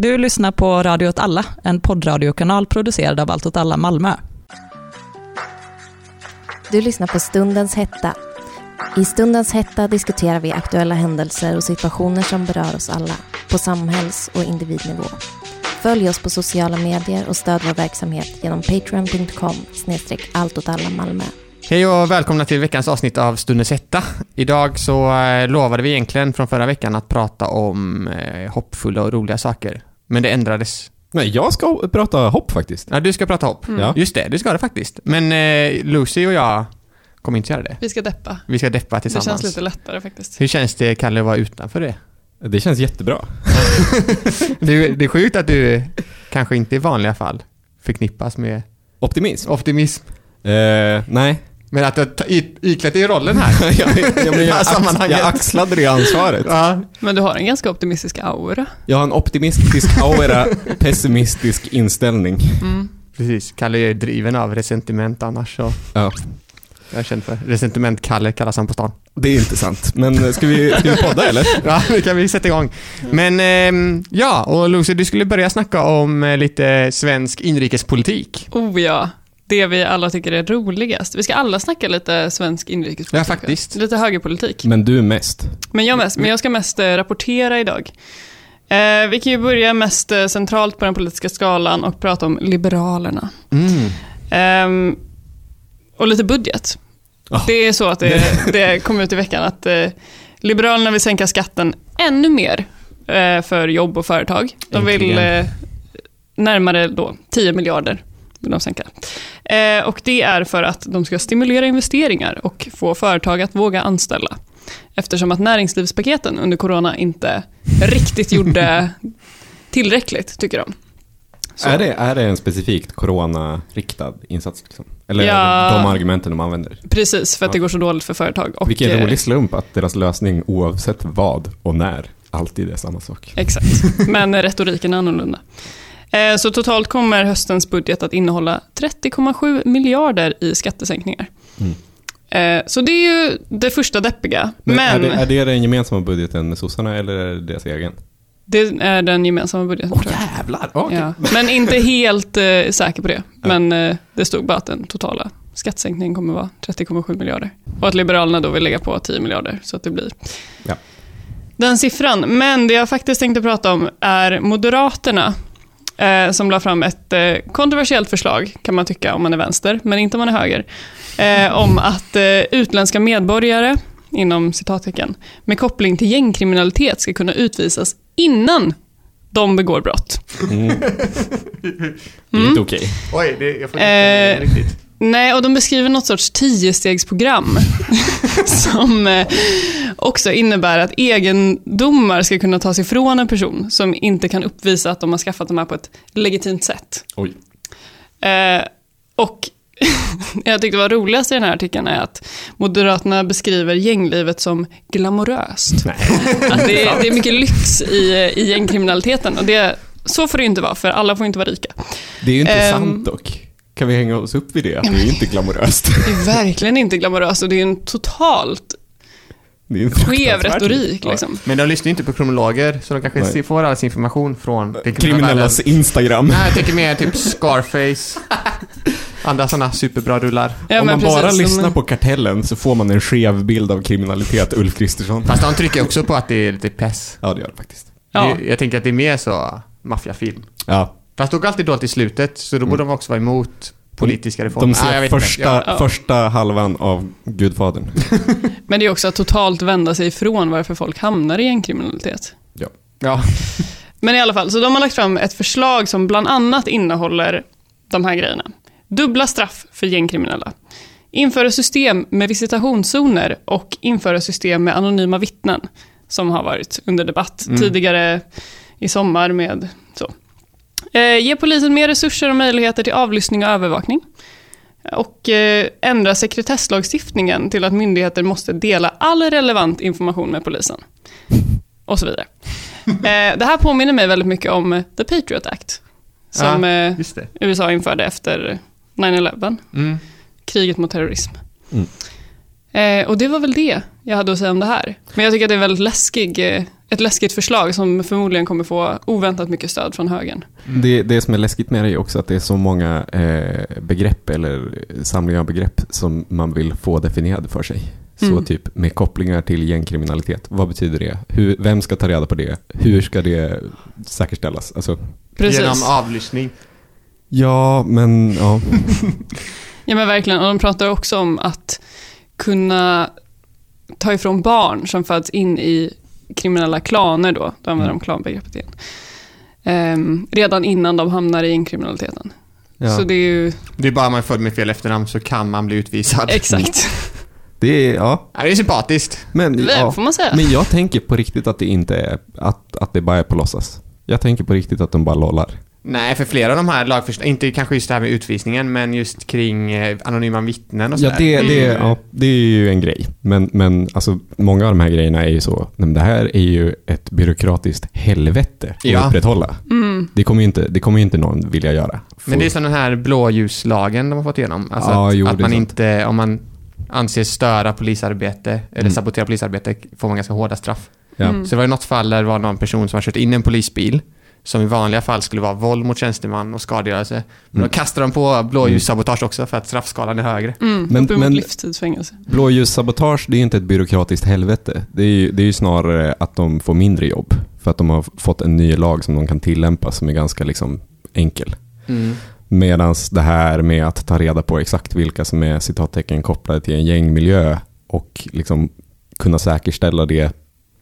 Du lyssnar på Radio åt alla, en poddradiokanal producerad av Allt åt alla Malmö. Du lyssnar på Stundens hetta. I Stundens hetta diskuterar vi aktuella händelser och situationer som berör oss alla, på samhälls och individnivå. Följ oss på sociala medier och stöd vår verksamhet genom patreon.com snedstreck Malmö. Hej och välkomna till veckans avsnitt av Stundens hetta. Idag så eh, lovade vi egentligen från förra veckan att prata om eh, hoppfulla och roliga saker. Men det ändrades. Nej, jag ska prata hopp faktiskt. Ja, du ska prata hopp. Ja. Just det, du ska det faktiskt. Men eh, Lucy och jag kommer inte göra det. Vi ska deppa. Vi ska deppa Det tillsammans. känns lite lättare faktiskt. Hur känns det, Kalle, att vara utanför det? Det känns jättebra. det? Det är sjukt att du kanske inte i vanliga fall förknippas med Optimism? optimism. Eh, nej. Men att i- iklätt dig i rollen här. jag, jag, jag, ax, jag axlade det ansvaret. ja, Men du har en ganska optimistisk aura. Jag har en optimistisk aura, pessimistisk inställning. Mm. precis. Kalle är driven av resentiment annars så. Ja, Jag känner för resentiment-Kalle kallas han på stan. det är inte sant. Men eh, ska vi, ska vi podda eller? Ja, det kan vi sätta igång. Men ehm, ja, och Lucy, du skulle börja snacka om eh, lite svensk inrikespolitik. Oh ja, det vi alla tycker är roligast. Vi ska alla snacka lite svensk inrikespolitik. Ja, faktiskt. Lite högerpolitik. Men du mest. Men jag mest, men jag ska mest eh, rapportera idag. Eh, vi kan ju börja mest eh, centralt på den politiska skalan och prata om Liberalerna. Mm. Ehm, och lite budget. Ja. Det är så att det, det kom ut i veckan att eh, Liberalerna vill sänka skatten ännu mer eh, för jobb och företag. De vill eh, närmare då 10 miljarder vill de sänka. Eh, och det är för att de ska stimulera investeringar och få företag att våga anställa. Eftersom att näringslivspaketen under corona inte riktigt gjorde tillräckligt, tycker de. Så. Är det, är det en specifikt corona-riktad insats? Liksom? Eller Ja. de argumenten de använder? Precis, för att det går så dåligt för företag. Och, Vilken eh, rolig slump att deras lösning oavsett vad och när alltid är samma sak. Exakt, men retoriken är annorlunda. Eh, Så totalt kommer höstens budget att innehålla 30,7 miljarder i skattesänkningar. Mm. Eh, Så det är ju det första deppiga. Men, Men, är, det, är det den gemensamma budgeten med sossarna eller är det deras egen? det är den gemensamma budgeten tror jag. jävlar! Okay. Ja. Men inte helt eh, säker på det. Men eh, det stod bara att den totala skattesänkningen kommer vara 30,7 miljarder. Och att Liberalerna då vill lägga på 10 miljarder. Så att det blir Ja. den siffran. Men det jag faktiskt tänkte prata om är Moderaterna. Eh, som la fram ett eh, kontroversiellt förslag, kan man tycka om man är vänster, men inte om man är höger. Eh, om att eh, utländska medborgare, inom citattecken, med koppling till gängkriminalitet ska kunna utvisas innan de begår brott. Mm. Det är inte okej. Oj, det, jag får inte inte riktigt. Nej, och de beskriver något sorts tiostegsprogram som eh, också innebär att egendomar ska kunna tas ifrån en person som inte kan uppvisa att de har skaffat de här på ett legitimt sätt. Oj. Eh, och jag tyckte det var roligast i den här artikeln är att Moderaterna beskriver gänglivet som glamoröst. Det, är, det är mycket lyx i, i gängkriminaliteten och det, så får det inte vara, för alla får inte vara rika. Det är ju inte Ehm. sant dock. Kan vi hänga oss upp vid det? Att det är inte glamoröst. Det är verkligen inte glamoröst och det är en totalt Det är en skev retorik. Ja. Liksom. Men de lyssnar ju inte på kriminologer, så de kanske Nej. får all sin information från Kriminellas. Instagram. Nej, jag tänker mer typ Scarface. Andra sådana superbra rullar. Ja, Om man bara precis, lyssnar som- på Kartellen så får man en skev bild av kriminalitet, Ulf Kristersson. Fast de trycker också på att det är lite pess. Ja, det gör det faktiskt. Ja. Det- Jag tänker att det är mer så maffiafilm. Ja, Fast det går alltid dåligt i slutet, så då borde de också vara emot politiska reformer. Mm. de Ah, ser inte. första, Ja. Ja. första halvan av Gudfadern. Men det är också att totalt vända sig ifrån varför folk hamnar i gängkriminalitet. Ja. Men i alla fall, så de har lagt fram ett förslag som bland annat innehåller de här grejerna. Dubbla straff för gängkriminella. Införa system med visitationszoner och införa system med anonyma vittnen. Som har varit under debatt Mm. tidigare i sommar med så. Eh, ge polisen mer resurser och möjligheter till avlyssning och övervakning. Och eh, ändra sekretesslagstiftningen till att myndigheter måste dela all relevant information med polisen. Och så vidare. Eh, det här påminner mig väldigt mycket om The Patriot Act. Som Just det. USA införde efter 9-11, Mm. kriget mot terrorism. Mm. Eh, och det var väl det jag hade att säga om det här. Men jag tycker att det är väldigt läskig, eh, ett läskigt förslag som förmodligen kommer få oväntat mycket stöd från högern. Det, det som är läskigt med det är också att det är så många eh, begrepp eller samlingar av begrepp som man vill få definierade för sig. Så Mm. typ med kopplingar till gängkriminalitet. Vad betyder det? Hur, vem ska ta reda på det? Hur ska det säkerställas? Alltså, Precis. Genom avlyssning. ja, men ja. Ja men verkligen, och de pratar också om att kunna ta ifrån barn som föds in i kriminella klaner då, då använder de klanbegreppet igen. Ehm, redan innan de hamnar i gängkriminaliteten. ja. Så det är ju, Det är bara om man är född med fel efternamn så kan man bli utvisad. exakt. Det är, ja. Ja, det är sympatiskt. Men, Det ja. får man säga. men jag tänker på riktigt att det inte är, att, att det bara är på låtsas. Jag tänker på riktigt att de bara lollar. Nej, för flera av de här lagförslagen, inte kanske just det här med utvisningen, men just kring eh, anonyma vittnen och Ja, sådär. det, det, Mm. ja, det är ju en grej. Men, men alltså, många av de här grejerna är ju så, men det här är ju ett byråkratiskt helvete att Ja. upprätthålla. Mm. Det kommer ju inte, det kommer ju inte någon vilja göra. Men det är som den här blåljuslagen de har fått igenom. Alltså Ja, att, jo, att man inte, om man anses störa polisarbete eller Mm. sabotera polisarbete får man ganska hårda straff. ja. Mm. Så det var ju något fall där det var någon person som har kört in en polisbil som i vanliga fall skulle vara våld mot tjänsteman och skadegörelse. Men Mm. då kastar de på blåljussabotage också för att straffskalan är högre. Mm, Men- men- livstidsfängelse. Blåljussabotage, det är ju inte ett byråkratiskt helvete. Det är, ju, det är ju snarare att de får mindre jobb. För att de har fått en ny lag som de kan tillämpa som är ganska liksom enkel. Medan det här med att ta reda på exakt vilka som är citattecken kopplade till en gängmiljö och liksom kunna säkerställa det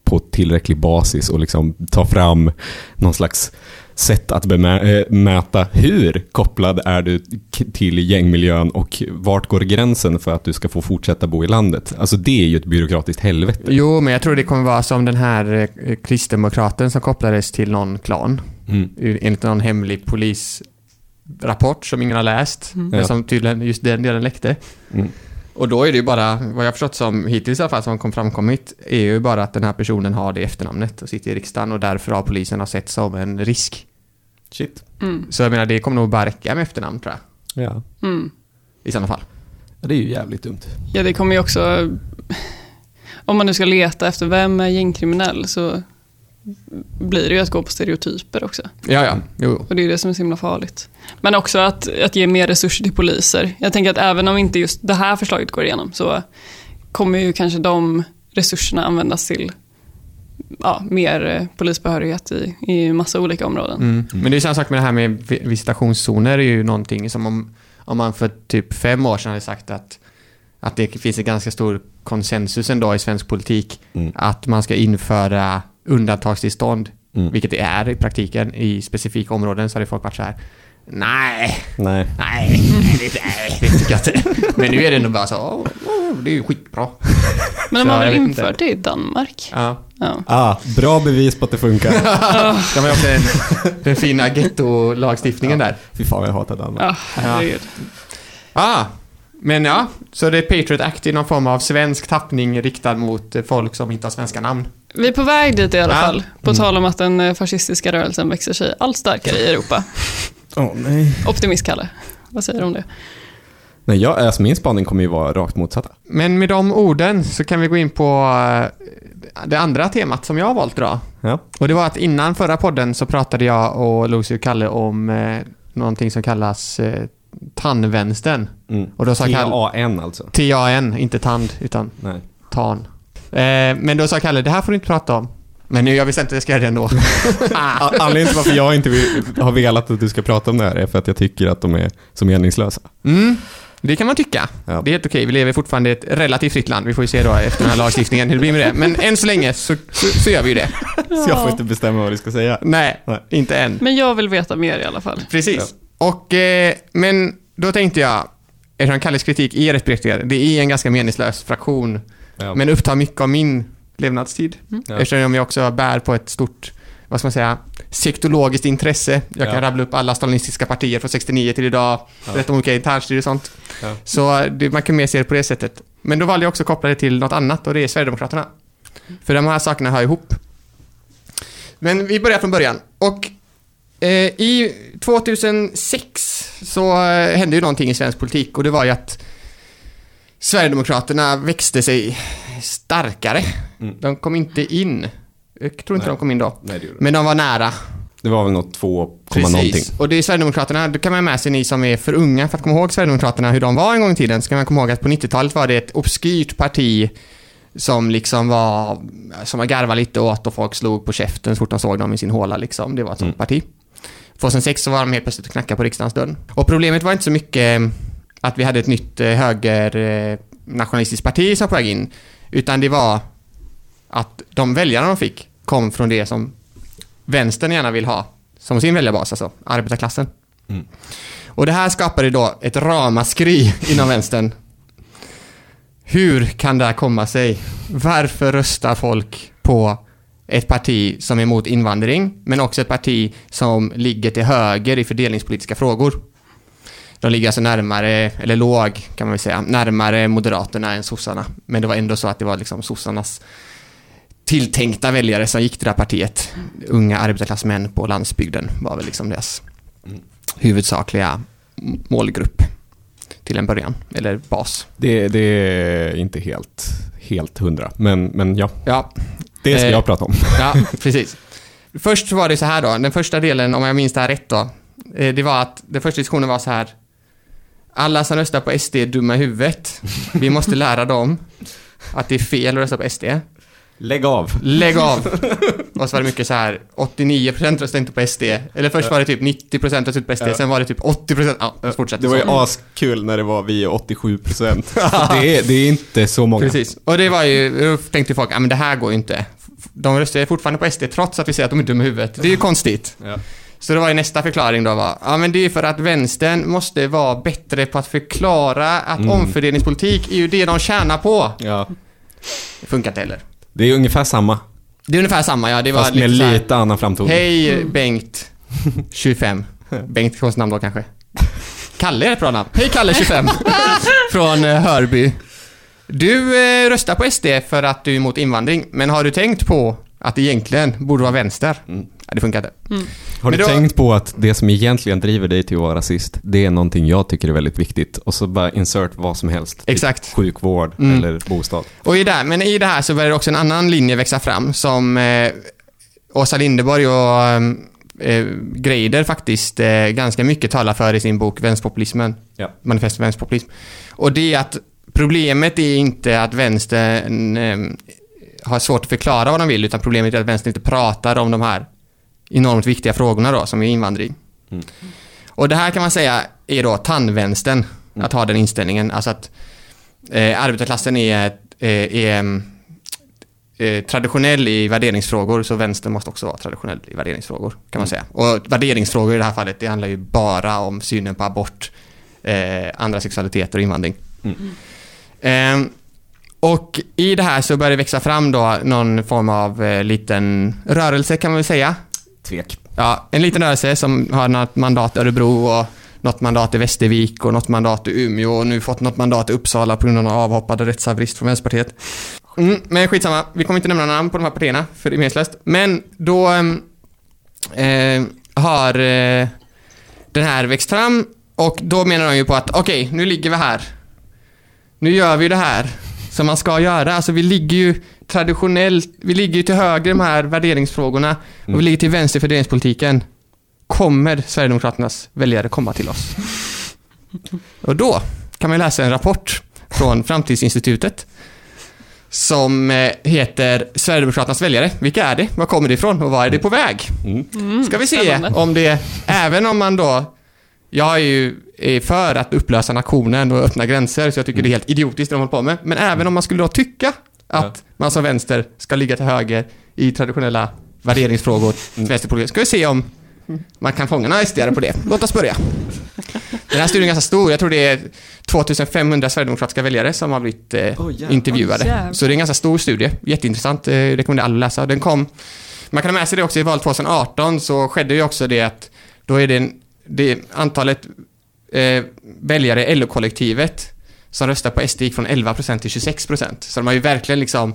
på tillräcklig basis och liksom ta fram någon slags sätt att bemä- äh, mäta hur kopplad är du k- till gängmiljön och vart går gränsen för att du ska få fortsätta bo i landet. Alltså det är ju ett byråkratiskt helvete. Jo, men jag tror det kommer vara som den här eh, kristdemokraten som kopplades till någon klan. Mm. Enligt någon hemlig polisrapport som ingen har läst. Mm. Men som tydligen just den delen läckte. Mm. Och då är det ju bara, vad jag förstått som hittills i alla fall som kom framkommit, är ju bara att den här personen har det efternamnet och sitter i riksdagen och därför har polisen har sett som en risk. Shit. Mm. Så jag menar, det kommer nog bara räcka med efternamn tror jag. Ja. Mm. I sådana fall. ja, det är ju jävligt dumt. Ja, det kommer ju också... Om man nu ska leta efter vem är gängkriminell så blir det ju att gå på stereotyper också. Ja, ja. Jo. Och det är det som är så himla farligt. Men också att, att ge mer resurser till poliser. Jag tänker att även om inte just det här förslaget går igenom så kommer ju kanske de resurserna användas till ja, mer eh, polisbehörighet i, i massa olika områden. Mm. Men det är samma sak med det här med vi- visitationszoner är ju någonting som om, om man för typ fem år sedan hade sagt att, att det finns en ganska stor konsensus ändå i svensk politik Mm. att man ska införa undantagstillstånd, Mm. vilket det är i praktiken i specifika områden så hade folk varit så här. Nej, Nej. nej, det, nej, det tycker jag inte. Men nu är det ändå bara så, åh, åh, det är ju skitbra. Men de har väl infört det i Danmark? Ja. Ja. Ah, bra bevis på att det funkar. De har också den, den fina getto-lagstiftningen där. Fy fan jag hatar Danmark. Ja, herregud. Ah, men ja, så det är Patriot Act i någon form av svensk tappning riktad mot folk som inte har svenska namn. Vi är på väg dit i alla Ja. fall. På Mm. tal om att den eh, fascistiska rörelsen växer sig allt starkare i Europa. Åh nej. Optimist, Kalle. Vad säger du om det? Nej, jag, alltså min spaning kommer ju vara rakt motsatta. Men med de orden så kan vi gå in på eh, det andra temat som jag har valt idag. Ja. Och det var att innan förra podden så pratade jag och Lucy och Kalle om eh, någonting som kallas eh, tandvänstern. Mm. Och då sa Kalle... T-A-N alltså. T-A-N, inte tand, utan Nej. tan. Eh, men då sa Kalle, det här får du inte prata om. Men nu, jag visste inte att jag ska göra det ändå. A- Anledningen till varför jag inte vill, har velat att du ska prata om det här är för att jag tycker att de är så meningslösa. Mm, det kan man tycka. Ja. Det är helt okej. Vi lever fortfarande i ett relativt fritt land. Vi får ju se då efter den här lagstiftningen hur det blir med det. Men än så länge så, så, så gör vi ju det. Så jag får inte bestämma vad du ska säga. Nej, Nej. inte än. Men jag vill veta mer i alla fall. Precis. Och, eh, men då tänkte jag, eftersom Kalles kritik är rätt berättigad, det är en ganska meningslös fraktion, Ja. men upptar mycket av min levnadstid. Ja. Eftersom jag också bär på ett stort, vad ska man säga, sektologiskt intresse. Jag kan Ja. rabbla upp alla stalinistiska partier från 69 till idag, Ja. berätta om olika internstyre och sånt. Ja. Så det, man kan mer se det på det sättet. Men då valde jag också att koppla det till något annat och det är Sverigedemokraterna. För de här sakerna hör ihop. Men vi börjar från början. Och eh, i 2006 så eh, hände ju någonting i svensk politik och det var ju att Sverigedemokraterna växte sig starkare. Mm. De kom inte in. Jag tror inte Nej. de kom in då. Nej, det. Men de var nära. Det var väl något 2, någonting. Och det är Sverigedemokraterna, då kan man med sig ni som är för unga för att komma ihåg Sverigedemokraterna, hur de var en gång i tiden. Så kan man komma ihåg att på 90-talet var det ett obskyrt parti som liksom var, som man garvade lite åt och folk slog på käften så fort de såg dem i sin håla liksom. Det var ett sånt Mm. parti. 2006 så var de helt plötsligt och knackade på riksdagens dörr. Och problemet var inte så mycket att vi hade ett nytt eh, höger eh, parti som var på väg in, utan det var att de väljarna de fick kom från det som vänstern gärna vill ha som sin väljarbas, alltså arbetarklassen. Mm. Och det här skapade då ett ramaskri inom vänstern. Hur kan det här komma sig? Varför röstar folk på ett parti som är emot invandring, men också ett parti som ligger till höger i fördelningspolitiska frågor? De ligger alltså närmare, eller låg kan man väl säga, närmare Moderaterna än sossarna. Men det var ändå så att det var liksom sossarnas tilltänkta väljare som gick till det här partiet. Unga arbetarklassmän på landsbygden var väl liksom deras huvudsakliga målgrupp till en början, eller bas. Det, det är inte helt, helt hundra, men, men ja, Ja, det ska Eh. jag prata om. ja precis. Först var det så här då, den första delen, om jag minns det här rätt då, eh, det var att den första diskussionen var så här alla som röstar på SD är dumma i huvudet. Vi måste lära dem att det är fel att rösta på SD. Lägg av. Lägg av! Och så var det mycket så här 89% röstade inte på SD. Eller först var det typ 90% röstade inte på SD, sen var det typ 80%. Ja, det fortsätter Det var ju så. askul när det var vi 87 procent. det, är, det är inte så många. Precis. Och det var ju, då tänkte folk, ja men det här går ju inte. De röstar fortfarande på SD trots att vi säger att de är dumma i huvudet. Det är ju konstigt. Ja. Så det var ju nästa förklaring då var, ja men det är för att vänstern måste vara bättre på att förklara att Mm. omfördelningspolitik är ju det de tjänar på. ja. Det funkar inte heller. Det är ungefär samma, Det är ungefär samma, ja. Det var fast med lite, här, annan framtoning. Hej Bengt, 25. Bengt konstigt namn då kanske. Kalle är ett bra namn. Hej Kalle, 25. Från eh, Hörby. Du eh, röstar på SD för att du är emot invandring, men har du tänkt på att det egentligen borde vara vänster? Mm. Nej, det funkar inte. Har du då- tänkt på att det som egentligen driver dig till att vara rasist, det är någonting jag tycker är väldigt viktigt. Och så bara insert vad som helst. Typ Exakt. Sjukvård Mm. eller bostad. Och i det, men i det här så börjar också en annan linje växa fram som eh, Åsa Linderborg och eh, Greider faktiskt eh, ganska mycket talar för i sin bok Vänsterpopulismen. Ja. Manifest för vänsterpopulism. Och det är att problemet är inte att vänstern eh, har svårt att förklara vad de vill, utan problemet är att vänstern inte pratar om de här enormt viktiga frågorna då, som är invandring. Mm. Och det här kan man säga är då tandvänstern, att ha den inställningen. Alltså att eh, arbetarklassen är, eh, är mm, eh, traditionell i värderingsfrågor, så vänstern måste också vara traditionell i värderingsfrågor, kan man säga. Och värderingsfrågor i det här fallet, det handlar ju bara om synen på abort, eh, andra sexualiteter och invandring. Mm. Ehm, och i det här så börjar det växa fram då någon form av eh, liten rörelse kan man väl säga. Tvek. Ja, en liten rörelse som har något mandat i Örebro och något mandat i Västervik och något mandat i Umeå och nu fått något mandat i Uppsala på grund av någon avhoppad rättshaverist från Vänsterpartiet. Mm, men skitsamma, vi kommer inte nämna namn på de här partierna för det är meningslöst. Men då ehm, eh, har eh, den här växt fram och då menar de ju på att okej, nu ligger vi här. Nu gör vi det här som man ska göra. Alltså vi ligger ju traditionellt, vi ligger ju till höger i de här värderingsfrågorna och vi Mm. ligger till vänster i fördelningspolitiken. Kommer Sverigedemokraternas väljare komma till oss? Och då kan man läsa en rapport från Framtidsinstitutet som eh, heter Sverigedemokraternas väljare. Vilka är det? Var kommer det ifrån och var är det på väg? Mm. Ska vi se spännande. om det, även om man då jag är ju är för att upplösa nationen och öppna gränser, så jag tycker det är helt idiotiskt det de håller på med. Men även om man skulle då tycka att man som vänster ska ligga till höger i traditionella värderingsfrågor, mm. vänsterpolitik, ska vi se om man kan fånga några SD på det. Låt oss börja. Den här studien är ganska stor. Jag tror det är 2500 sverigedemokratiska väljare som har blivit eh, Oj, jävlar. intervjuade. Oj, jävlar. så det är en ganska stor studie. Jätteintressant. Eh, rekommenderar alla att läsa. Den kom... Man kan ha med sig det också i valet 2018 så skedde ju också det att då är det, en, det antalet eh, väljare i LO-kollektivet som röstar på SD gick från 11% till 26%. Så de har ju verkligen liksom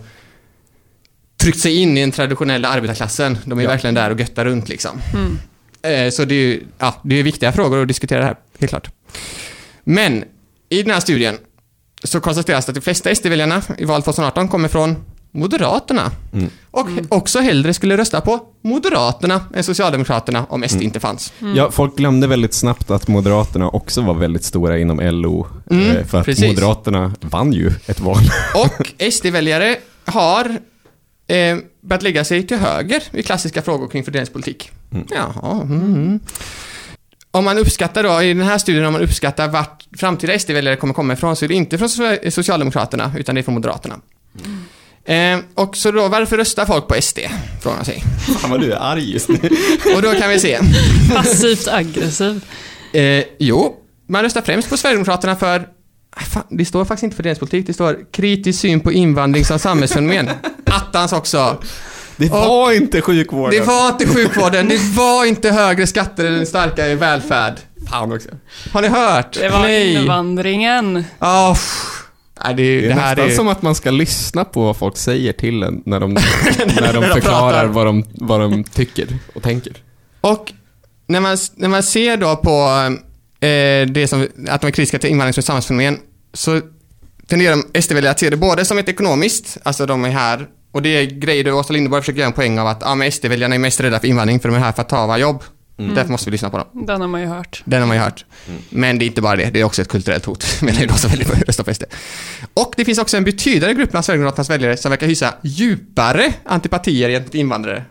tryckt sig in i den traditionella arbetarklassen. De är Ja. verkligen där och göttar runt liksom. Mm. Eh, Så det är ju ja, det är viktiga frågor att diskutera här, helt klart. Men i den här studien så konstateras det att de flesta SD-väljarna i valet 2018 kommer från Moderaterna. Mm. Och också hellre skulle rösta på Moderaterna än Socialdemokraterna om SD inte fanns. Ja, folk glömde väldigt snabbt att Moderaterna också var väldigt stora inom LO. Mm, eh, för att precis. Moderaterna vann ju ett val. Och SD-väljare har eh, börjat lägga sig till höger i klassiska frågor kring fördelningspolitik. Mm. Jaha, mm, mm. Om man uppskattar då, i den här studien, om man uppskattar vart framtida SD-väljare kommer komma ifrån, så är det inte från So- Socialdemokraterna, utan det är från Moderaterna. Eh, och så då, varför röstar folk på SD? Frågar man sig. Fan vad du är arg just nu. Och då kan vi se. Passivt aggressiv. Eh, jo, man röstar främst på Sverigedemokraterna för Fan, det står faktiskt inte fördelningspolitik, det står kritisk syn på invandring som samhällsfenomen. Attans också. Det var inte sjukvården. Det var inte sjukvården, det var inte högre skatter eller en starkare välfärd. Fan också. Har ni hört? Det var Nej. invandringen. Oh. Nej, det, Det är det här nästan är... som att man ska lyssna på vad folk säger till en när de, när de förklarar vad de, vad de tycker och tänker. Och när man, när man ser då på eh, det som, att de är kritiska till invandring som samhällsfenomen, så tenderar SD-väljare att se det både som ett ekonomiskt, alltså de är här, och det är grejer där Åsa Linderborg försöker göra en poäng av att men SD-väljarna är mest rädda för invandring för de är här för att ta jobb. Därför måste vi lyssna på dem. Den har man ju hört. Den har man ju hört. Men det är inte bara det, det är också ett kulturellt hot. Men det är de som väljer att rösta på SD. Och det finns också en betydande grupp bland Sverigedemokraternas väljare som verkar hysa djupare antipatier gentemot invandrare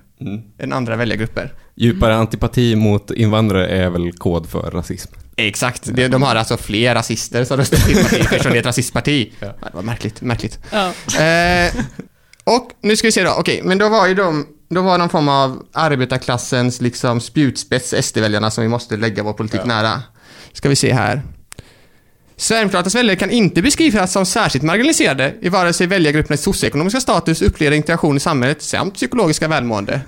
än andra väljargrupper. Djupare antipati mot invandrare är väl kod för rasism. Exakt. De har alltså fler rasister som röstar på sitt parti eftersom det är ett rasistparti. Ja. Det var märkligt, märkligt. Ja. Eh, och nu ska vi se då, okej, men då var ju de, då var någon form av arbetarklassens liksom spjutspets SD-väljarna som vi måste lägga vår politik nära. Ska vi se här. Sverigedemokraternas väljare kan inte beskrivas som särskilt marginaliserade i vare sig väljargruppernas socioekonomiska status, upplevda integration i samhället samt psykologiska välmående.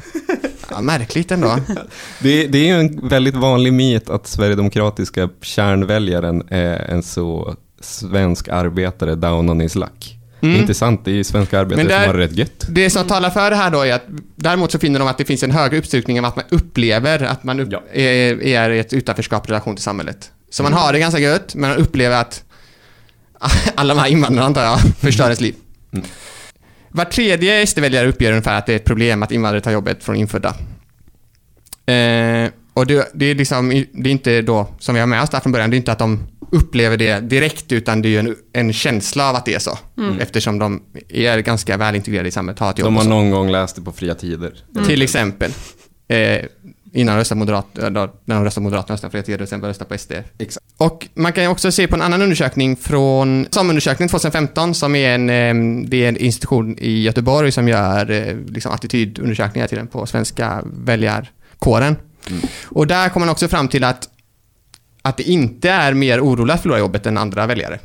Ja, märkligt ändå. Det, det är ju en väldigt vanlig myt att sverigedemokratiska kärnväljaren är en så svensk arbetare down on his luck. Det är inte sant, det är svenska arbetare Men där- som har det rätt gött. Det som talar för det här då är att däremot så finner de att det finns en högre uppslutning av att man upplever att man upp, Ja. är, är i ett utanförskap i relation till samhället. Så man har det ganska gött, men man upplever att alla de här invandrarna, antar jag, förstör ens liv. Mm. Var tredje SD-väljare uppger ungefär att det är ett problem att invandrare tar jobbet från infödda. Eh, och det, det är liksom, det är inte då, som vi har med oss där från början, det är inte att de upplever det direkt, utan det är ju en, en känsla av att det är så. Eftersom de är ganska väl integrerade i samhället, har ett jobb De har så. någon gång läst det på fria tider. Till exempel. Eh, innan de röstade moderat, eh, då, när de röstade Moderaterna röstade på FDT och sen började rösta på SD. Exakt. Och man kan ju också se på en annan undersökning från SAM-undersökningen 2015 som är en, eh, det är en institution i Göteborg som gör eh, liksom attitydundersökningar till den på svenska väljarkåren. Och där kommer man också fram till att, att det inte är mer oroliga att förlora jobbet än andra väljare.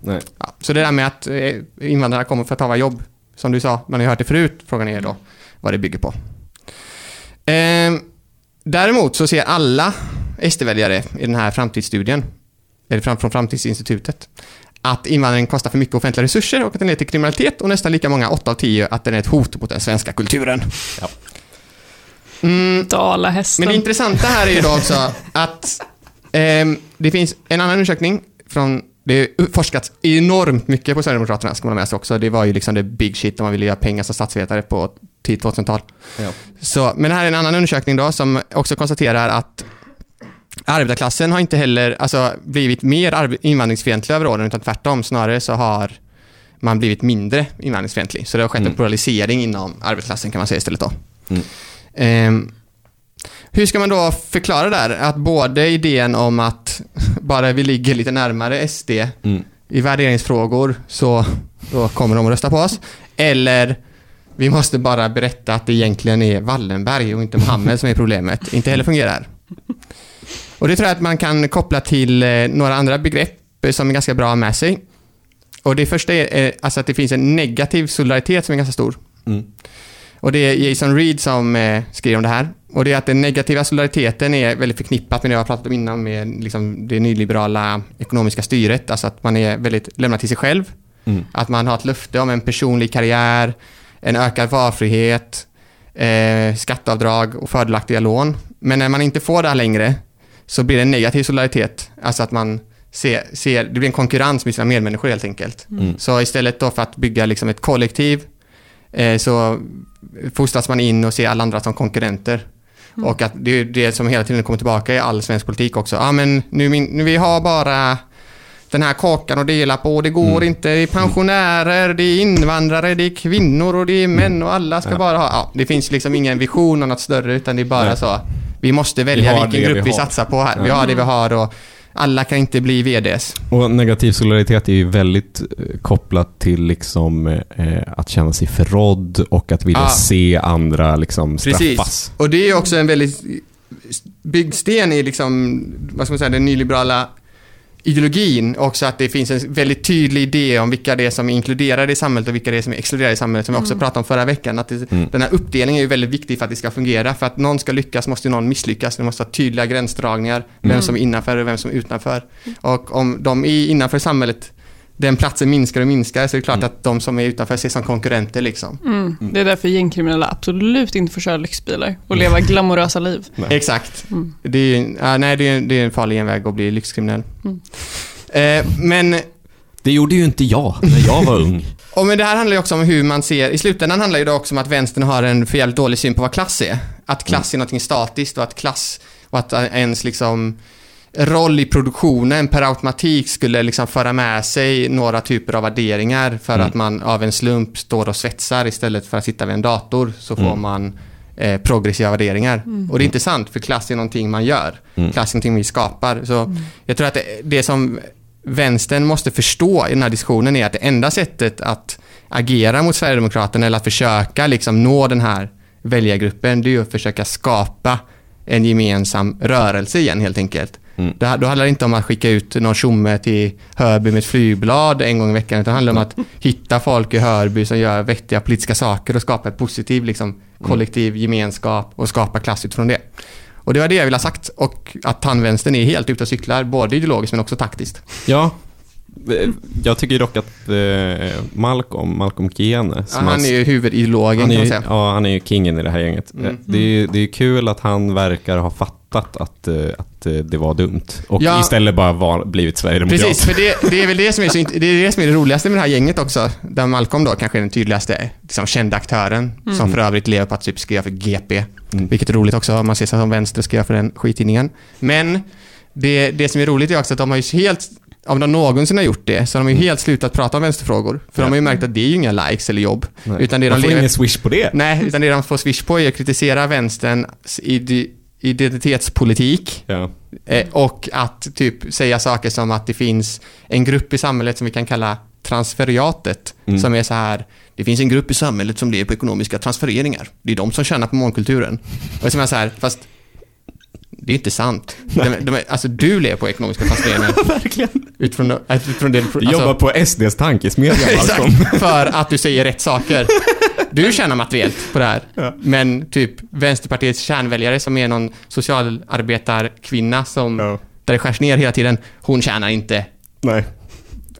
Nej. Ja, så det där med att eh, invandrarna kommer för att ta jobb, som du sa, man har ju hört det förut, frågan är då vad det bygger på. Ehm, däremot så ser alla SD-väljare i den här framtidsstudien, eller fram, från Framtidsinstitutet, att invandringen kostar för mycket offentliga resurser och att den leder till kriminalitet och nästan lika många, 8 av 10, att den är ett hot mot den svenska kulturen. Ja. Mm, Dalahästen. men det intressanta här är ju då också att ehm, det finns en annan undersökning från det har forskats enormt mycket på Sverigedemokraterna, ska man ha med sig också. Det var ju liksom det big shit om man ville göra pengar som statsvetare på tidigt 2000-tal. Ja. Så, men här är en annan undersökning då som också konstaterar att arbetarklassen har inte heller alltså, blivit mer invandringsfientlig över åren, utan tvärtom. Snarare så har man blivit mindre invandringsfientlig. Så det har skett en Mm. pluralisering inom arbetarklassen kan man säga istället då. Mm. Ehm, hur ska man då förklara det där? Att både idén om att bara vi ligger lite närmare SD Mm. i värderingsfrågor så då kommer de att rösta på oss. Eller vi måste bara berätta att det egentligen är Wallenberg och inte Mohammed som är problemet. Inte heller fungerar. Och det tror jag att man kan koppla till eh, några andra begrepp eh, som är ganska bra med sig. Och det första är eh, alltså att det finns en negativ solidaritet som är ganska stor. Mm. Och det är Jason Reed som eh, skriver om det här. Och det är att den negativa solidariteten är väldigt förknippat med det jag har pratat om innan med liksom det nyliberala ekonomiska styret. Alltså att man är väldigt lämnad till sig själv. Mm. Att man har ett löfte om en personlig karriär, en ökad valfrihet, eh, skatteavdrag och fördelaktiga lån. Men när man inte får det här längre så blir det en negativ solidaritet. Alltså att man se, se, det blir en konkurrens med sina medmänniskor helt enkelt. Mm. Så istället då för att bygga liksom ett kollektiv eh, så fostras man in och ser alla andra som konkurrenter. Och att det är det som hela tiden kommer tillbaka i all svensk politik också. Ja, men nu, nu vi har bara den här kakan att dela på. Det går Mm. inte. Det är pensionärer, det är invandrare, det är kvinnor och det är män och alla ska Ja. bara ha... Ja, det finns liksom ingen vision om något större utan det är bara Nej. så. Vi måste välja Vi vilken grupp vi vi, satsar på här. Vi Ja. har det vi har och alla kan inte bli VDs. Och negativ solidaritet är ju väldigt eh, kopplat till liksom, eh, att känna sig förrådd och att vilja Ah. se andra liksom, straffas. Precis. Och det är också en väldigt byggsten i liksom, vad ska man säga, den nyliberala ideologin också att det finns en väldigt tydlig idé om vilka det är som är inkluderade i samhället och vilka det är som är exkluderade i samhället som vi också pratade om förra veckan. Att det, Mm. Den här uppdelningen är väldigt viktig för att det ska fungera. För att någon ska lyckas måste någon misslyckas. Det måste ha tydliga gränsdragningar. Vem Mm. som är innanför och vem som är utanför. Och om de är innanför samhället, den platsen minskar och minskar så är det klart Mm. att de som är utanför ses som konkurrenter liksom. Mm. Det är därför gängkriminella absolut inte får köra lyxbilar och leva glamorösa liv. Nej. Exakt. Mm. Det är, ju- ja, nej, det är, det är en farlig genväg att bli lyxkriminell. Mm. Eh, men, Det gjorde ju inte jag när jag var ung. och men det här handlar ju också om hur man ser, i slutändan handlar ju det också om att vänstern har en för jävligt dålig syn på vad klass är. Att klass är någonting statiskt och att klass, och att ens liksom roll i produktionen per automatik skulle liksom föra med sig några typer av värderingar för Mm. att man av en slump står och svetsar istället för att sitta vid en dator så får Mm. man eh, progressiva värderingar. Och det är inte sant för klass är någonting man gör. Mm. Klass är någonting vi skapar. Så jag tror att det, det som vänstern måste förstå i den här diskussionen är att det enda sättet att agera mot Sverigedemokraterna eller att försöka liksom nå den här väljargruppen, det är att försöka skapa en gemensam rörelse igen helt enkelt. Mm. Det, då handlar det inte om att skicka ut någon tjomme till Hörby med ett flygblad en gång i veckan, utan det handlar om att hitta folk i Hörby som gör vettiga politiska saker och skapa ett positiv liksom, kollektiv gemenskap och skapa klass utifrån det. Och det var det jag ville ha sagt och att tandvänstern är helt ute och cyklar, både ideologiskt men också taktiskt. Ja. Jag tycker dock att eh, Malcolm, Malcolm Kiene, Ja, han är ju huvudideologen han kan är, man ju- säga. ja, han är ju kingen i det här gänget. Mm. Det, är, det är kul att han verkar ha fattat att, eh, att eh, det var dumt. Och Ja. istället bara var, blivit Sverigedemokrat. Precis, för det, det är väl det som är, så, det är det som är det roligaste med det här gänget också. Där Malcolm då kanske är den tydligaste liksom, kända aktören. Som för övrigt lever på att typ skriva för GP. Mm. Vilket är roligt också om man ser sig som vänster och skriva för den skittidningen. Men det, det som är roligt är också att de har ju helt om de någonsin har gjort det, så har de ju helt slutat prata om vänsterfrågor. För Ja. de har ju märkt att det är ju inga likes eller jobb. Nej. Utan det de Man får lever- ingen swish på det. Nej, utan det de får swish på är att kritisera vänsterns ide- identitetspolitik. Ja. Eh, och att typ säga saker som att det finns en grupp i samhället som vi kan kalla transferiatet. Mm. Som är så här, det finns en grupp i samhället som lever på ekonomiska transfereringar. Det är de som tjänar på mångkulturen. Och som är så här, fast det är inte sant. De, de, alltså du lever på ekonomiska transfereringar. Verkligen. utifrån, utifrån det, Du jobbar på SDs tankesmedja. Exakt, för att du säger rätt saker. Du tjänar materiellt på det här. Ja. Men typ Vänsterpartiets kärnväljare som är någon socialarbetarkvinna som, Ja. där det skärs ner hela tiden, hon tjänar inte. Nej.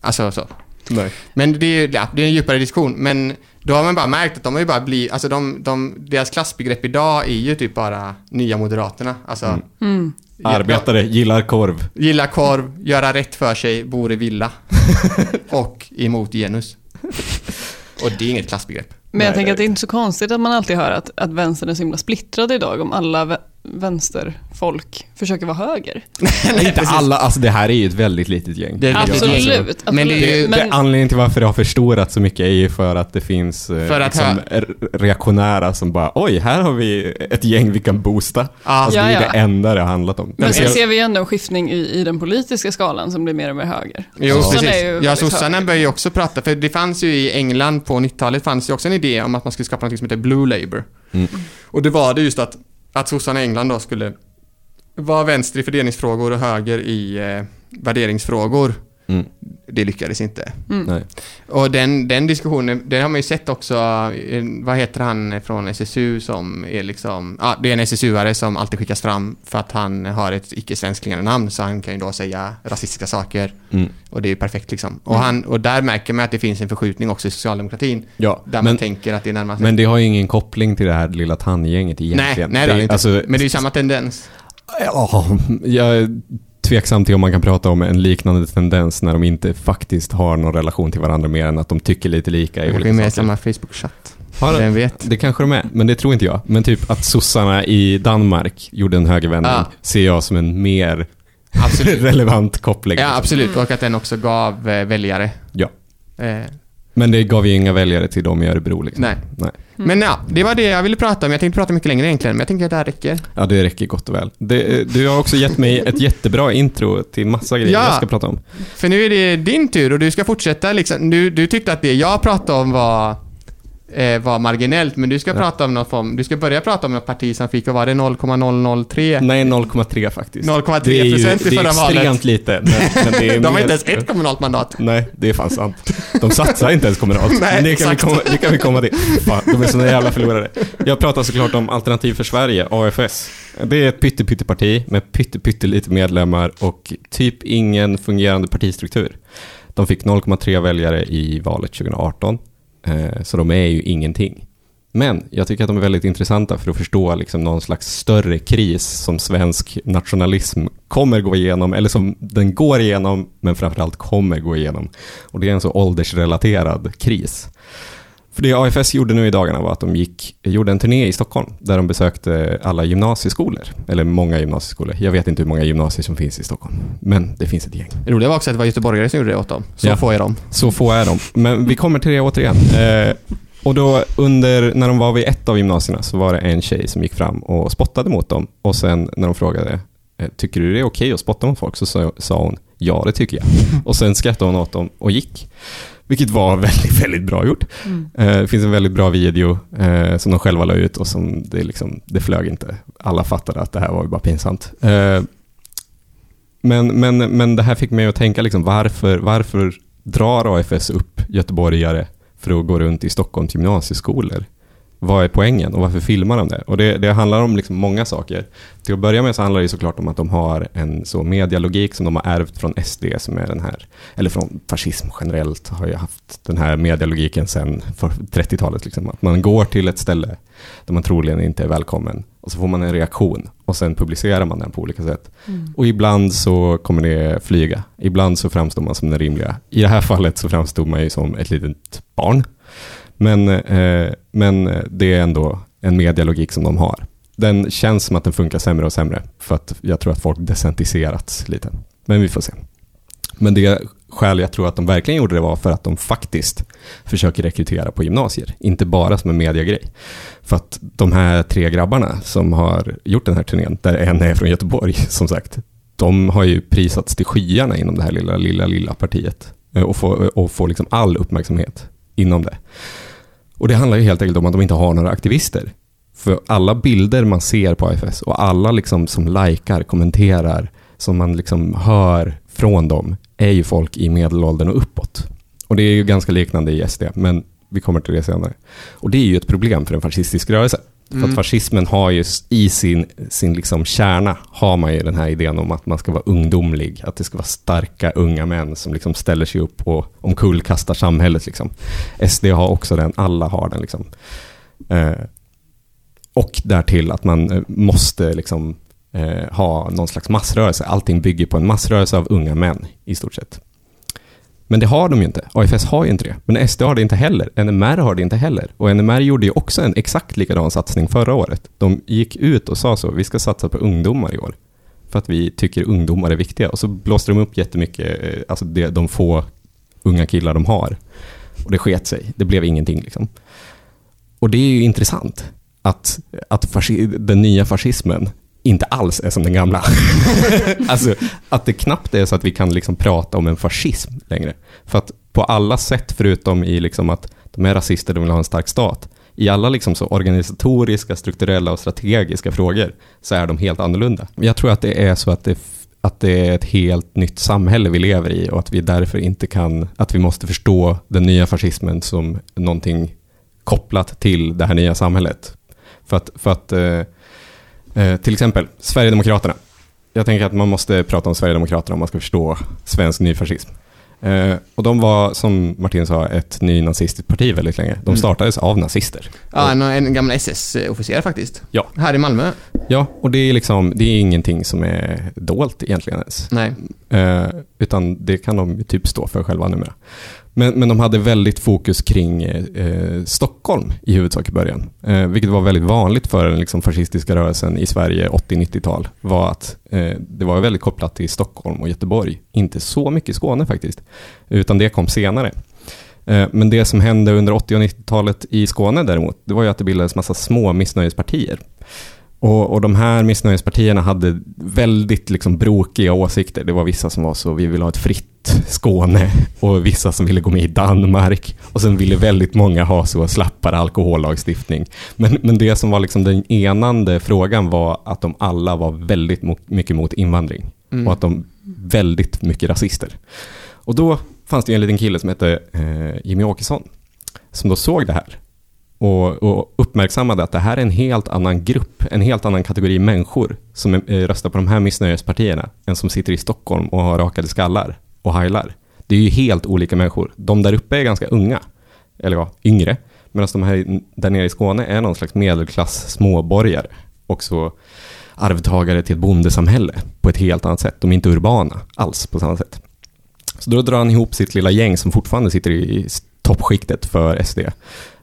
Alltså så. Nej. Men det är, ja, det är en djupare diskussion. Men då har man bara märkt att de har ju bara blivit, alltså de, de, deras klassbegrepp idag är ju typ bara nya moderaterna. Alltså, Mm. Mm. Arbetare gillar korv. gilla korv, göra rätt för sig, bor i villa. och emot genus. Och det är inget klassbegrepp. Men jag Nej, tänker det- att det är inte så konstigt att man alltid hör att, att vänstern är så himla splittrad idag om alla vänsterfolk försöker vara höger. inte precis. alla, alltså det här är ju ett väldigt litet gäng. Det Absolut. absolut. Men det är ju- Det, Men- det, anledningen till varför det har förstorats så mycket är ju för att det finns eh, För att liksom, reaktionära som bara oj, här har vi ett gäng vi kan boosta. Ja, Alltså, det är Ja, det enda det har handlat om. Men sen ser- vi ändå en skiftning i, i den politiska skalan som blir mer och mer höger. Jo, Sossarna precis. Ja, sossarna börjar ju också prata, för det fanns ju i England på 90-talet fanns ju också en idé om att man skulle skapa något som heter Blue Labour. Mm. Och det var det just att, att sossarna i England då skulle vara vänster i fördelningsfrågor och höger i eh, värderingsfrågor. Mm. Det lyckades inte. Mm. Nej. Och den, den diskussionen, det har man ju sett också, eh, vad heter han från SSU som är liksom, ja det är en SSU-are som alltid skickas fram för att han har ett icke-svenskklingande namn så han kan ju då säga rasistiska saker Mm. och det är ju perfekt liksom. Och, han, och där märker man att det finns en förskjutning också i socialdemokratin Ja, där man men, tänker att det är närmast men det har ju ingen koppling till det här lilla tandgänget Nej, egentligen. nej det har det inte. alltså, Men det är ju samma tendens. Ja, jag tveksam till om man kan prata om en liknande tendens när de inte faktiskt har någon relation till varandra mer än att de tycker lite lika i Vi är olika med i saker. samma Facebook-chatt. Vem vet? Det kanske de är, men det tror inte jag. Men typ att sossarna i Danmark gjorde en högervändning Ja. ser jag som en mer Absolut. relevant koppling. Ja, absolut. Och att den också gav eh, väljare. Ja. Eh, Men det gav ju inga väljare till dem i Örebro. Liksom. nej. Nej. Men ja, det var det jag ville prata om. Jag tänkte prata mycket längre egentligen, men jag tänker att det här räcker. Ja, det räcker gott och väl. Det, du har också gett mig ett jättebra intro till massa grejer Ja. jag ska prata om. För nu är det din tur och du ska fortsätta liksom. Du, du tyckte att det jag pratade om var, eh, var marginellt, men du ska Ja. prata om någon form, du ska börja prata om ett parti som fick, vad var det, 0,003? Nej, 0,3 faktiskt. 0,3% Det är ju- i förra Det är extremt valet. lite. Men, men det är De har mer- inte ens ett kommunalt mandat. Nej, det är fan sant. De satsar inte ens kommunalt. Nej, Men det, kan komma, det kan vi komma till. Fan, de är såna jävla förlorare. Jag pratar såklart om Alternativ för Sverige, AFS. Det är ett pytte-pytte-parti med pytte-pytte-lite medlemmar och typ ingen fungerande partistruktur. De fick 0,3 väljare i valet 2018, eh, Eh, så de är ju ingenting. Men jag tycker att de är väldigt intressanta för att förstå liksom någon slags större kris som svensk nationalism kommer gå igenom, eller som den går igenom, men framförallt kommer gå igenom. Och det är en så åldersrelaterad kris. För det AFS gjorde nu i dagarna var att de gick, gjorde en turné i Stockholm där de besökte alla gymnasieskolor, eller många gymnasieskolor. Jag vet inte hur många gymnasier som finns i Stockholm, men det finns ett gäng. Det roliga var också att det var göteborgare som gjorde det åt dem. Så Ja. får jag dem. Så få är de. Men vi kommer till det återigen. Eh, och då under, när de var vid ett av gymnasierna så var det en tjej som gick fram och spottade mot dem. Och sen när de frågade, eh, tycker du det är okej att spotta mot folk? Så sa, sa hon, ja det tycker jag. Och sen skrattade hon åt dem och gick. Vilket var väldigt, väldigt bra gjort. Eh, det finns en väldigt bra video eh, som de själva la ut och som det, liksom, det flög inte. Alla fattade att det här var bara pinsamt. Eh, men, men, men det här fick mig att tänka, liksom, varför, varför drar AFS upp göteborgare för att gå runt i Stockholms gymnasieskolor? Vad är poängen och varför filmar de det? Och det, det handlar om liksom många saker. Till att börja med så handlar det såklart om att de har en så medialogik som de har ärvt från SD som är den här, eller från fascism generellt har ju haft den här medialogiken sedan för 30-talet. Liksom. Att man går till ett ställe där man troligen inte är välkommen och så får man en reaktion och sen publicerar man den på olika sätt. Och ibland så kommer det flyga. Ibland så framstår man som den rimliga. I det här fallet så framstod man ju som ett litet barn. Men, eh, men det är ändå en medialogik som de har. Den känns som att den funkar sämre och sämre. För att jag tror att folk desentiserats lite. Men vi får se. Men det skäl jag tror att de verkligen gjorde det var för att de faktiskt försöker rekrytera på gymnasier. Inte bara som en mediagrej. För att de här tre grabbarna som har gjort den här turnén, där en är från Göteborg som sagt, de har ju prisats till skyarna inom det här lilla, lilla, lilla partiet. Eh, och får, och får liksom all uppmärksamhet inom det. Och det handlar ju helt enkelt om att de inte har några aktivister. För alla bilder man ser på AFS och alla liksom som likar, kommenterar, som man liksom hör från dem, är ju folk i medelåldern och uppåt. Och det är ju ganska liknande i SD, men vi kommer till det senare. Och det är ju ett problem för en fascistisk rörelse. För Mm. att fascismen har ju i sin, sin liksom kärna, har man ju den här idén om att man ska vara ungdomlig, att det ska vara starka unga män som liksom ställer sig upp och omkullkastar samhället. Liksom. SD har också den, alla har den. Liksom. Eh, och därtill att man eh, måste liksom, eh, ha någon slags massrörelse. Allting bygger på en massrörelse av unga män i stort sett. Men det har de ju inte. AFS har ju inte det. Men SD har det inte heller. NMR har det inte heller. Och NMR gjorde ju också en exakt likadan satsning förra året. De gick ut och sa så, vi ska satsa på ungdomar i år. För att vi tycker ungdomar är viktiga. Och så blåste de upp jättemycket, eh, alltså det, de få unga killar de har. Och det sket sig. Det blev ingenting liksom. Och det är ju intressant. Att, att fasci- den nya fascismen inte alls är som den gamla. alltså att det knappt är så att vi kan liksom prata om en fascism längre. För att på alla sätt, förutom i liksom att de är rasister, de vill ha en stark stat. I alla liksom så organisatoriska, strukturella och strategiska frågor så är de helt annorlunda. Jag tror att det är så att det, att det är ett helt nytt samhälle vi lever i och att vi därför inte kan, att vi måste förstå den nya fascismen som någonting kopplat till det här nya samhället. För att, för att eh, eh, till exempel Sverigedemokraterna. Jag tänker att man måste prata om Sverigedemokraterna om man ska förstå svensk nyfascism. Eh, och de var, som Martin sa, ett nynazistiskt parti väldigt länge. De Mm. startades av nazister. Ja, en, en gammal SS-officer faktiskt. Ja. Här i Malmö. Ja, och det är liksom, det är ingenting som är dolt egentligen ens. Nej. Eh, utan det kan de typ stå för själva numera. Men, men de hade väldigt fokus kring eh, eh, Stockholm i huvudsak i början. Eh, vilket var väldigt vanligt för den liksom, fascistiska rörelsen i Sverige 80-90-tal. Var att eh, det var väldigt kopplat till Stockholm och Göteborg. Inte så mycket Skåne faktiskt. Utan det kom senare. Eh, men det som hände under 80 och 90-talet i Skåne däremot, det var ju att det bildades massa små missnöjespartier. Och, och de här missnöjespartierna hade väldigt liksom brokiga åsikter. Det var vissa som var så, vi vill ha ett fritt Skåne och vissa som ville gå med i Danmark. Och sen ville väldigt många ha så slappare alkohollagstiftning. Men, men det som var liksom den enande frågan var att de alla var väldigt mo- mycket mot invandring. Mm. Och att de väldigt mycket rasister. Och då fanns det en liten kille som hette eh, Jimmy Åkesson. Som då såg det här och, och uppmärksammade att det här är en helt annan grupp, en helt annan kategori människor som eh, röstar på de här missnöjespartierna än som sitter i Stockholm och har rakade skallar och heilar. Det är ju helt olika människor. De där uppe är ganska unga, eller ja, yngre, medan de här där nere i Skåne är någon slags medelklass småborgare. Också arvtagare till ett bondesamhälle på ett helt annat sätt. De är inte urbana alls på samma sätt. Så då drar han ihop sitt lilla gäng som fortfarande sitter i toppskiktet för SD.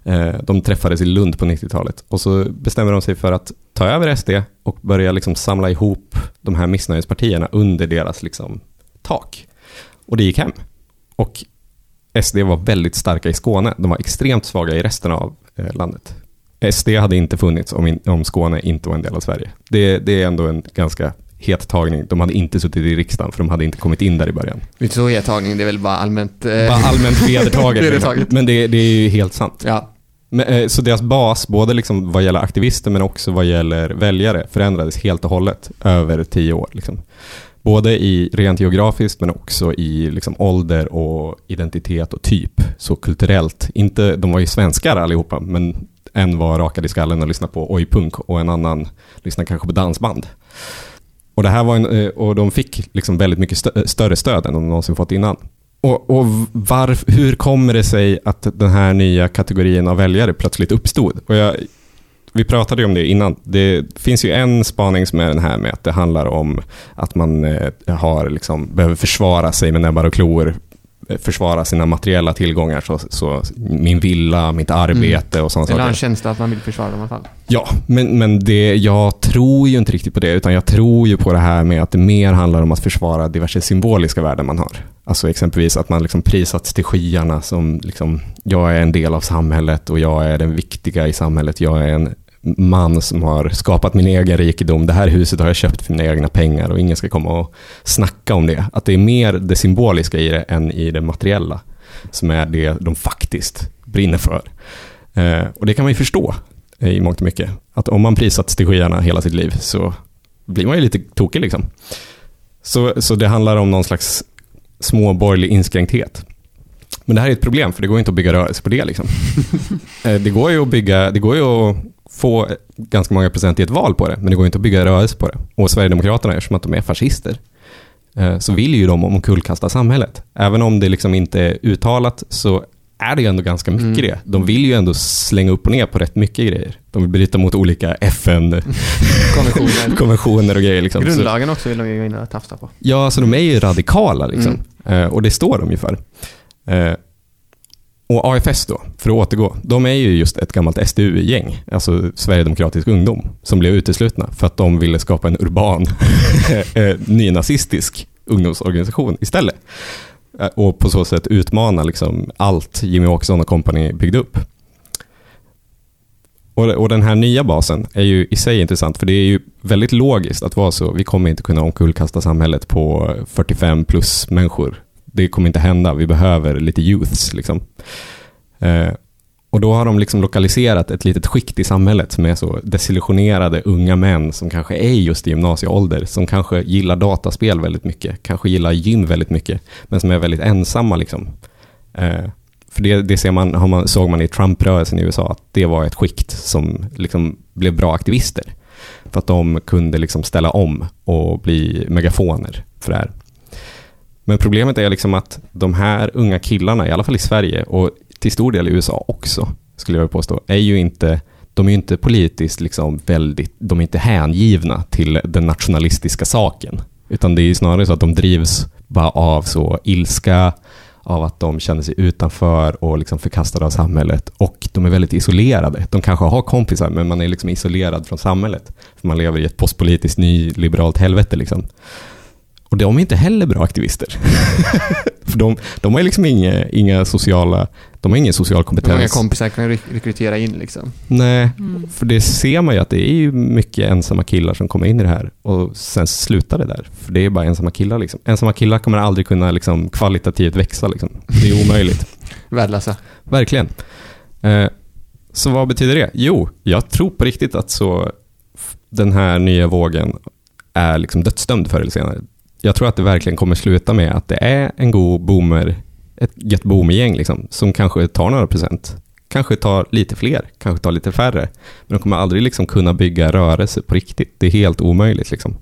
Eh, De träffades i Lund på 90-talet och så bestämmer de sig för att ta över SD och börja liksom samla ihop de här missnöjespartierna under deras liksom tak. Och det gick hem. Och SD var väldigt starka i Skåne. De var extremt svaga i resten av eh, landet. SD hade inte funnits om, in, om Skåne inte var en del av Sverige. Det, det är ändå en ganska het tagning. De hade inte suttit i riksdagen för de hade inte kommit in där i början. Inte så het tagning, det är väl bara allmänt... eh, Bara allmänt. Vedertaget. Men det, det är ju helt sant. Ja. Men, eh, så deras bas, både liksom vad gäller aktivister men också vad gäller väljare, förändrades helt och hållet över tio år. Liksom. Både i rent geografiskt men också i liksom ålder och identitet och typ. Så kulturellt. Inte, de var ju svenskar allihopa, men en var rakad i skallen och lyssnade på oj-punk och en annan lyssnade kanske på dansband. Och, det här var en, eh, och de fick liksom väldigt mycket stö- större stöd än de någonsin fått innan. Och, och var, hur kommer det sig att den här nya kategorin av väljare plötsligt uppstod? Och jag, vi pratade ju om det innan. Det finns ju en spaning som är den här med att det handlar om att man eh, har liksom, behöver försvara sig med näbbar och klor, försvara sina materiella tillgångar, så, så min villa, mitt arbete och sådana Eller har saker. en känsla att man vill försvara dem i alla fall. Ja, men, men det, jag tror ju inte riktigt på det, utan jag tror ju på det här med att det mer handlar om att försvara diverse symboliska värden man har. Alltså exempelvis att man liksom prisats till skyarna som liksom, jag är en del av samhället och jag är den viktiga i samhället. Jag är en man som har skapat min egen rikedom. Det här huset har jag köpt för mina egna pengar och ingen ska komma och snacka om det. Att det är mer det symboliska i det än i det materiella som är det de faktiskt brinner för. Eh, och det kan man ju förstå eh, i mångt och mycket. Att om man prisats till skyarna hela sitt liv så blir man ju lite tokig liksom. Så, så det handlar om någon slags småborgerlig inskränkthet. Men det här är ett problem, för det går inte att bygga rörelse på det. Liksom. Eh, det går ju att bygga, det går ju att få ganska många procent i ett val på det, men det går inte att bygga rörelse på det. Och Sverigedemokraterna, eftersom att de är fascister, eh, så vill ju de omkullkasta samhället. Även om det liksom inte är uttalat så är det ju ändå ganska mycket Mm. det. De vill ju ändå slänga upp och ner på rätt mycket grejer. De vill bryta mot olika FN-konventioner Konventioner. och grejer. Liksom. Grundlagen också vill de ju gå in och tafsa på. Ja, alltså de är ju radikala liksom. Eh, och det står de ju för. Och AFS då, för att återgå, de är ju just ett gammalt SDU-gäng, alltså Sverigedemokratisk ungdom, som blev uteslutna för att de ville skapa en urban eh, nynazistisk ungdomsorganisation istället. Eh, och på så sätt utmana liksom allt Jimmy Åkesson och kompani byggde upp. Och, och den här nya basen är ju i sig intressant, för det är ju väldigt logiskt att vara så. Vi kommer inte kunna omkullkasta samhället på 45 plus människor. Det kommer inte hända. Vi behöver lite youths. Liksom. Eh, och då har de liksom lokaliserat ett litet skikt i samhället som är så desillusionerade unga män som kanske är just i gymnasieålder, som kanske gillar dataspel väldigt mycket, kanske gillar gym väldigt mycket, men som är väldigt ensamma. Liksom. Eh, för det, det ser man, har man, såg man i Trump-rörelsen i USA, att det var ett skikt som liksom blev bra aktivister. För att de kunde liksom ställa om och bli megafoner för det här. Men problemet är liksom att de här unga killarna, i alla fall i Sverige och till stor del i USA också, skulle jag vilja påstå, är ju inte de är ju inte politiskt liksom väldigt, de är inte hängivna till den nationalistiska saken. Utan det är ju snarare så att de drivs bara av så ilska, av att de känner sig utanför och liksom förkastade av samhället. Och de är väldigt isolerade. De kanske har kompisar, men man är liksom isolerad från samhället. För man lever i ett postpolitiskt nyliberalt helvete. Liksom. Och de är inte heller bra aktivister. För de, de har liksom inga, inga sociala, de har ingen social kompetens. Många kompisar kan re- rekrytera in liksom. Nej, Mm. för det ser man ju att det är ju mycket ensamma killar som kommer in i det här och sen slutar det där. För det är bara ensamma killar liksom. Ensamma killar kommer aldrig kunna liksom kvalitativt växa liksom. Det är omöjligt. Värdelösa. Verkligen. Eh, så vad betyder det? Jo, jag tror på riktigt att så den här nya vågen är liksom dödsdömd förr eller senare. Jag tror att det verkligen kommer sluta med att det är en god boomer, ett gött boomergäng liksom, som kanske tar några procent. Kanske tar lite fler, kanske tar lite färre. Men de kommer aldrig liksom kunna bygga rörelse på riktigt. Det är helt omöjligt. Liksom.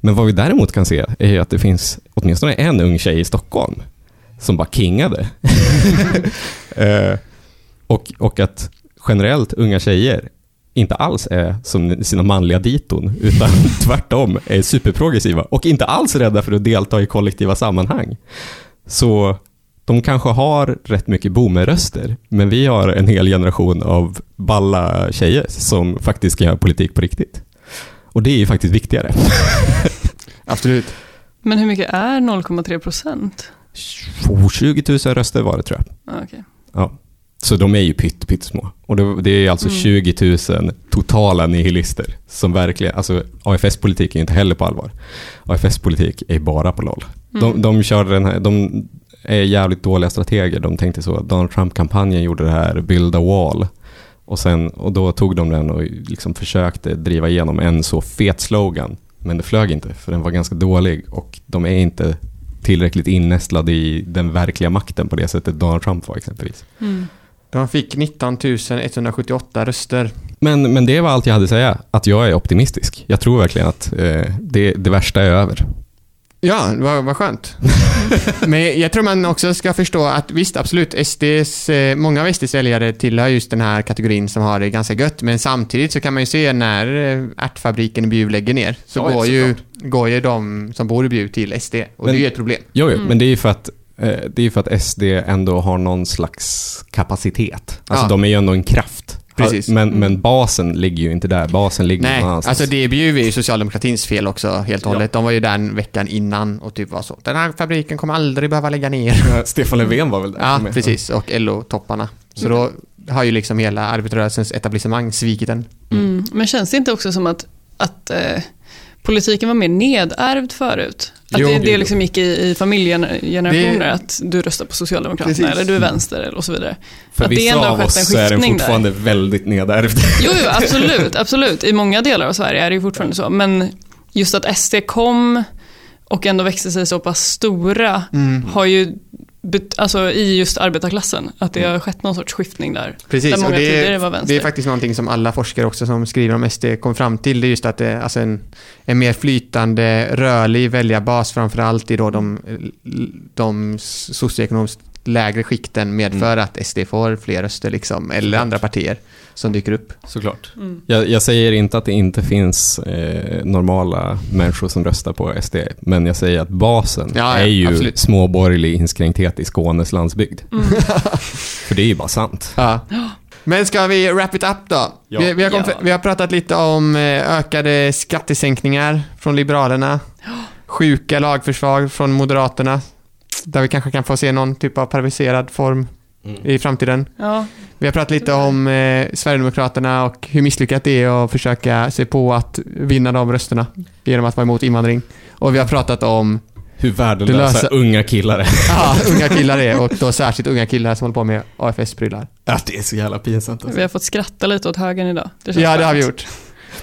Men vad vi däremot kan se är att det finns åtminstone en ung tjej i Stockholm som bara kingade. Eh, och, och att generellt unga tjejer inte alls är som sina manliga diton, utan tvärtom är superprogressiva och inte alls rädda för att delta i kollektiva sammanhang. Så de kanske har rätt mycket boomerröster, men vi har en hel generation av balla tjejer som faktiskt kan göra politik på riktigt. Och det är ju faktiskt viktigare. Absolut. Men hur mycket är 0,3 procent? 20 000 röster var det tror jag. Ah, okej. Ja. Så de är ju pytt, pyttesmå. Och det, det är alltså Mm. 20 000 totala nihilister som verkligen, alltså AFS-politik är inte heller på allvar. AFS-politik är bara på LOL. Mm. De, de körde den här, de är jävligt dåliga strateger. De tänkte så, Donald Trump-kampanjen gjorde det här, build a wall. Och, sen, och då tog de den och liksom försökte driva igenom en så fet slogan. Men det flög inte, för den var ganska dålig och de är inte tillräckligt innästlade i den verkliga makten på det sättet Donald Trump var exempelvis. Mm. De fick 19 178 röster. Men, men det var allt jag hade att säga, att jag är optimistisk. Jag tror verkligen att eh, det, det värsta är över. Ja, vad, vad skönt. Men jag tror man också ska förstå att visst, absolut, SDs, eh, många av SDs väljare tillhör just den här kategorin som har det ganska gött, men samtidigt så kan man ju se när eh, ärtfabriken i Bjuv lägger ner, så Ja, går, ju, såklart. går ju de som bor i Bjuv till SD, och Men- det är ju ett problem. Jo, jo Mm. men det är ju för att det är ju för att SD ändå har någon slags kapacitet. Alltså Ja. de är ju ändå en kraft. Precis. Men, Mm. men basen ligger ju inte där. Basen ligger Nej, någon annanstans. alltså det är ju socialdemokratins fel också, helt och Ja. hållet. De var ju där en veckan innan och typ var så, den här fabriken kommer aldrig behöva lägga ner. Stefan Löfven var väl där? Ja, med. precis. Och LO-topparna. Så då har ju liksom hela arbetarrörelsens etablissemang svikit den. Mm. Men känns det inte också som att, att eh, politiken var mer nedärvd förut? Att Jo, det, det liksom gick i, i familjegenerationer, Det- att du röstar på Socialdemokraterna Precis. eller du är vänster eller och så vidare. För att det vissa av oss är den skiftning där. fortfarande väldigt nedärvd. Jo, jo, absolut, absolut. I många delar av Sverige är det ju fortfarande så. Men just att SD kom och ändå växte sig så pass stora Mm. har ju, alltså i just arbetarklassen, att det har skett någon sorts skiftning där. Precis, Där många och det, tidigare var vänster. det är faktiskt någonting som alla forskare också som skriver om SD kom fram till. Det är just att det, alltså en, en mer flytande, rörlig väljarbas framförallt i då de, de socioekonomiskt lägre skikten medför Mm. att SD får fler röster liksom, eller andra partier som dyker upp. Såklart. Mm. Jag, jag säger inte att det inte finns eh, normala människor som röstar på SD, men jag säger att basen Ja, ja, är ju absolut. småborgerlig inskränkthet i Skånes landsbygd. Mm. För det är ju bara sant. Ja. Men ska vi wrap it up då? Ja. Vi, vi, har Ja. vi har pratat lite om eh, ökade skattesänkningar från Liberalerna. Sjuka lagförslag från Moderaterna. Där vi kanske kan få se någon typ av perverserad form i framtiden. Ja, Vi har pratat lite om eh, Sverigedemokraterna och hur misslyckat det är att försöka se på att vinna de rösterna genom att vara emot invandring. Och vi har pratat om Hur värdelösa löser- unga killar är. ja, unga killar är och då särskilt unga killar som håller på med AFS-prylar. Ja, det är så jävla pinsamt alltså. vi har fått skratta lite åt högen idag. Det Ja, det har vi gjort.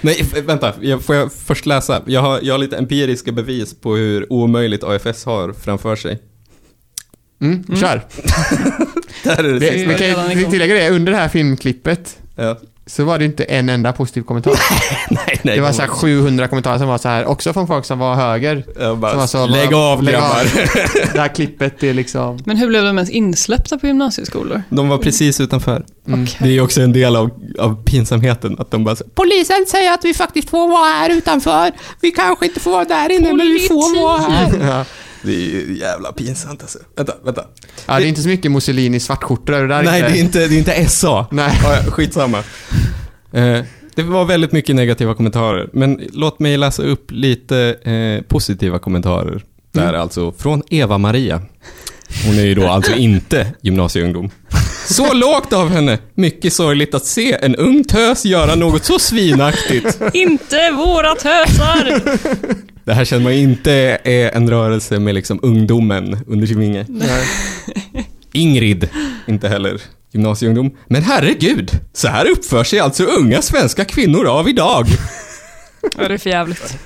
Nej, vänta. Jag, får jag först läsa? Jag har, jag har lite empiriska bevis på hur omöjligt AFS har framför sig. Mm, Mm. Kör. Där är det Vi, vi kan ju tillägga det, under det här filmklippet Ja. så var det inte en enda positiv kommentar. nej, nej. Det var så här 700 kommentarer som var så här, också från folk som var höger. Bara, Som var så, lägg bara, av lägg av. grabbar. Det här klippet är liksom... Men hur blev de ens insläppta på gymnasieskolor? De var precis utanför. Mm. Okej. Det är också en del av, av pinsamheten, att de bara så, Polisen säger att vi faktiskt får vara här utanför. Vi kanske inte får vara där inne, men vi får vara här. Ja. Det är ju jävla pinsamt alltså. Vänta, vänta. ja, det är inte så mycket Mussolini svartskjortor det där Nej, det är inte, det är inte SA. Nej. Ja, ja, skitsamma. Eh, det var väldigt mycket negativa kommentarer, men låt mig läsa upp lite eh, positiva kommentarer. Där Mm. alltså, från Eva-Maria. Hon är ju då alltså inte gymnasieungdom. Så lågt av henne! Mycket sorgligt att se en ung tös göra något så svinaktigt. Inte våra tösar! Det här känner man inte är en rörelse med liksom ungdomen under sin vinge. Ingrid, inte heller gymnasieungdom. Men herregud, så här uppför sig alltså unga svenska kvinnor av idag. Vad är det för jävligt?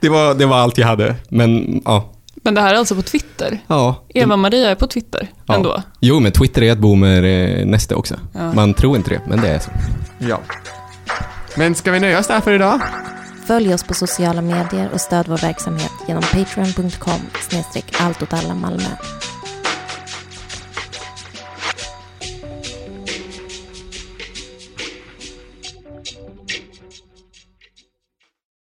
Det var, det var allt jag hade, men ja. Men det här är alltså på Twitter? ja Eva-Maria är på Twitter ja. ändå? Jo, men Twitter är ett boomer nästa också. Ja. Man tror inte det, men det är så. Ja. Men ska vi nöja oss där för idag? Följ oss på sociala medier och stöd vår verksamhet genom patreon.com snedstreck allt åt alla Malmö.